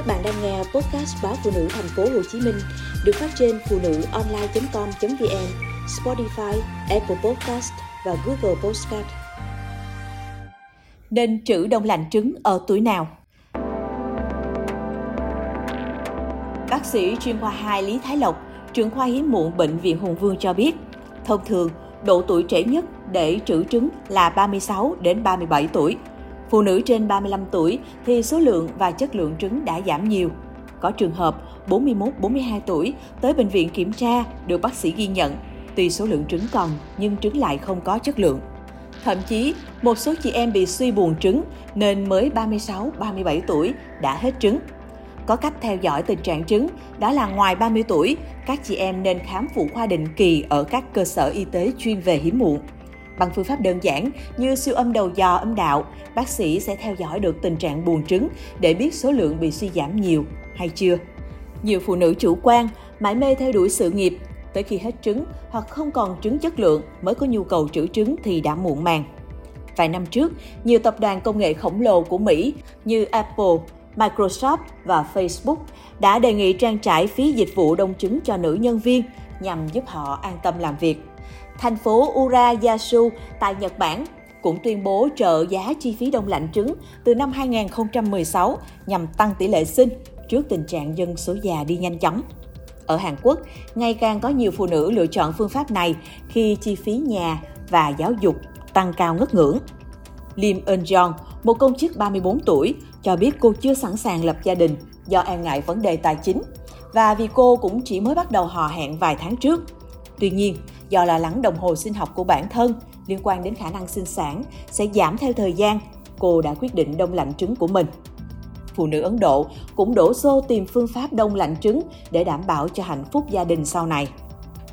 Các bạn đang nghe podcast báo phụ nữ thành phố Hồ Chí Minh được phát trên phụ nữ online.com.vn, Spotify, Apple Podcast và Google Podcast. Nên trữ đông lạnh trứng ở tuổi nào? Bác sĩ chuyên khoa 2 Lý Thái Lộc, trưởng khoa hiếm muộn bệnh viện Hùng Vương cho biết, thông thường độ tuổi trẻ nhất để trữ trứng là 36 đến 37 tuổi. Phụ nữ trên 35 tuổi thì số lượng và chất lượng trứng đã giảm nhiều. Có trường hợp 41-42 tuổi tới bệnh viện kiểm tra được bác sĩ ghi nhận, tuy số lượng trứng còn nhưng trứng lại không có chất lượng. Thậm chí, một số chị em bị suy buồn trứng nên mới 36-37 tuổi đã hết trứng. Có cách theo dõi tình trạng trứng, đó là ngoài 30 tuổi, các chị em nên khám phụ khoa định kỳ ở các cơ sở y tế chuyên về hiếm muộn. Bằng phương pháp đơn giản như siêu âm đầu dò âm đạo, bác sĩ sẽ theo dõi được tình trạng buồn trứng để biết số lượng bị suy giảm nhiều hay chưa. Nhiều phụ nữ chủ quan, mãi mê theo đuổi sự nghiệp, tới khi hết trứng hoặc không còn trứng chất lượng mới có nhu cầu trữ trứng thì đã muộn màng. Vài năm trước, nhiều tập đoàn công nghệ khổng lồ của Mỹ như Apple, Microsoft và Facebook đã đề nghị trang trải phí dịch vụ đông trứng cho nữ nhân viên nhằm giúp họ an tâm làm việc. Thành phố Urayasu tại Nhật Bản cũng tuyên bố trợ giá chi phí đông lạnh trứng từ năm 2016 nhằm tăng tỷ lệ sinh trước tình trạng dân số già đi nhanh chóng. Ở Hàn Quốc, ngày càng có nhiều phụ nữ lựa chọn phương pháp này khi chi phí nhà và giáo dục tăng cao ngất ngưỡng. Lim Eun Jong, một công chức 34 tuổi, cho biết cô chưa sẵn sàng lập gia đình do e ngại vấn đề tài chính và vì cô cũng chỉ mới bắt đầu hò hẹn vài tháng trước. Tuy nhiên, do lo lắng đồng hồ sinh học của bản thân liên quan đến khả năng sinh sản sẽ giảm theo thời gian, cô đã quyết định đông lạnh trứng của mình. Phụ nữ Ấn Độ cũng đổ xô tìm phương pháp đông lạnh trứng để đảm bảo cho hạnh phúc gia đình sau này.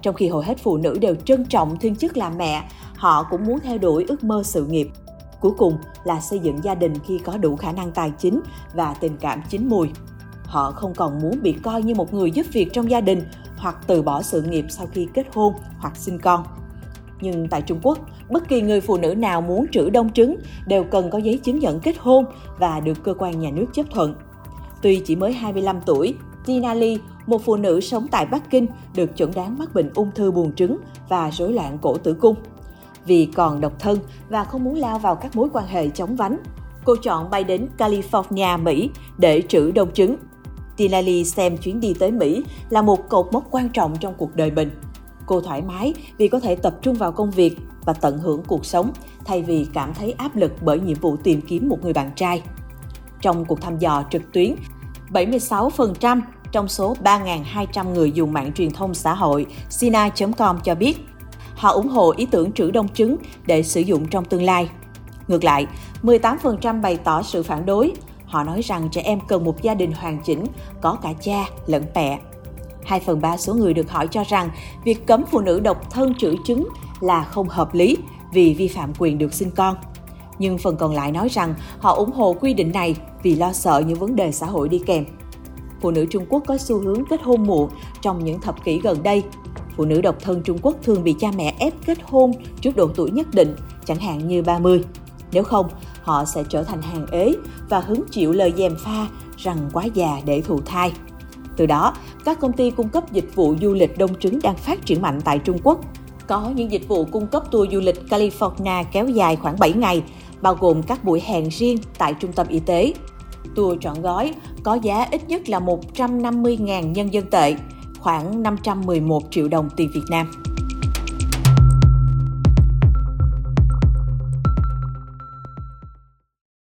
Trong khi hầu hết phụ nữ đều trân trọng thiên chức làm mẹ, họ cũng muốn theo đuổi ước mơ sự nghiệp. Cuối cùng là xây dựng gia đình khi có đủ khả năng tài chính và tình cảm chín mùi. Họ không còn muốn bị coi như một người giúp việc trong gia đình hoặc từ bỏ sự nghiệp sau khi kết hôn hoặc sinh con. Nhưng tại Trung Quốc, bất kỳ người phụ nữ nào muốn trữ đông trứng đều cần có giấy chứng nhận kết hôn và được cơ quan nhà nước chấp thuận. Tuy chỉ mới 25 tuổi, Tina Lee, một phụ nữ sống tại Bắc Kinh, được chẩn đoán mắc bệnh ung thư buồng trứng và rối loạn cổ tử cung. Vì còn độc thân và không muốn lao vào các mối quan hệ chóng vánh, cô chọn bay đến California, Mỹ để trữ đông trứng. Tina Lee xem chuyến đi tới Mỹ là một cột mốc quan trọng trong cuộc đời mình. Cô thoải mái vì có thể tập trung vào công việc và tận hưởng cuộc sống thay vì cảm thấy áp lực bởi nhiệm vụ tìm kiếm một người bạn trai. Trong cuộc thăm dò trực tuyến, 76% trong số 3.200 người dùng mạng truyền thông xã hội sina.com cho biết họ ủng hộ ý tưởng trữ đông trứng để sử dụng trong tương lai. Ngược lại, 18% bày tỏ sự phản đối. Họ nói rằng trẻ em cần một gia đình hoàn chỉnh, có cả cha lẫn mẹ. 2 phần 3 số người được hỏi cho rằng việc cấm phụ nữ độc thân trữ trứng là không hợp lý vì vi phạm quyền được sinh con. Nhưng phần còn lại nói rằng họ ủng hộ quy định này vì lo sợ những vấn đề xã hội đi kèm. Phụ nữ Trung Quốc có xu hướng kết hôn muộn trong những thập kỷ gần đây. Phụ nữ độc thân Trung Quốc thường bị cha mẹ ép kết hôn trước độ tuổi nhất định, chẳng hạn như 30. Nếu không, họ sẽ trở thành hàng ế và hứng chịu lời dèm pha rằng quá già để thụ thai. Từ đó, các công ty cung cấp dịch vụ du lịch đông trứng đang phát triển mạnh tại Trung Quốc. Có những dịch vụ cung cấp tour du lịch California kéo dài khoảng 7 ngày, bao gồm các buổi hẹn riêng tại trung tâm y tế. Tour trọn gói có giá ít nhất là 150.000 nhân dân tệ, khoảng 511 triệu đồng tiền Việt Nam.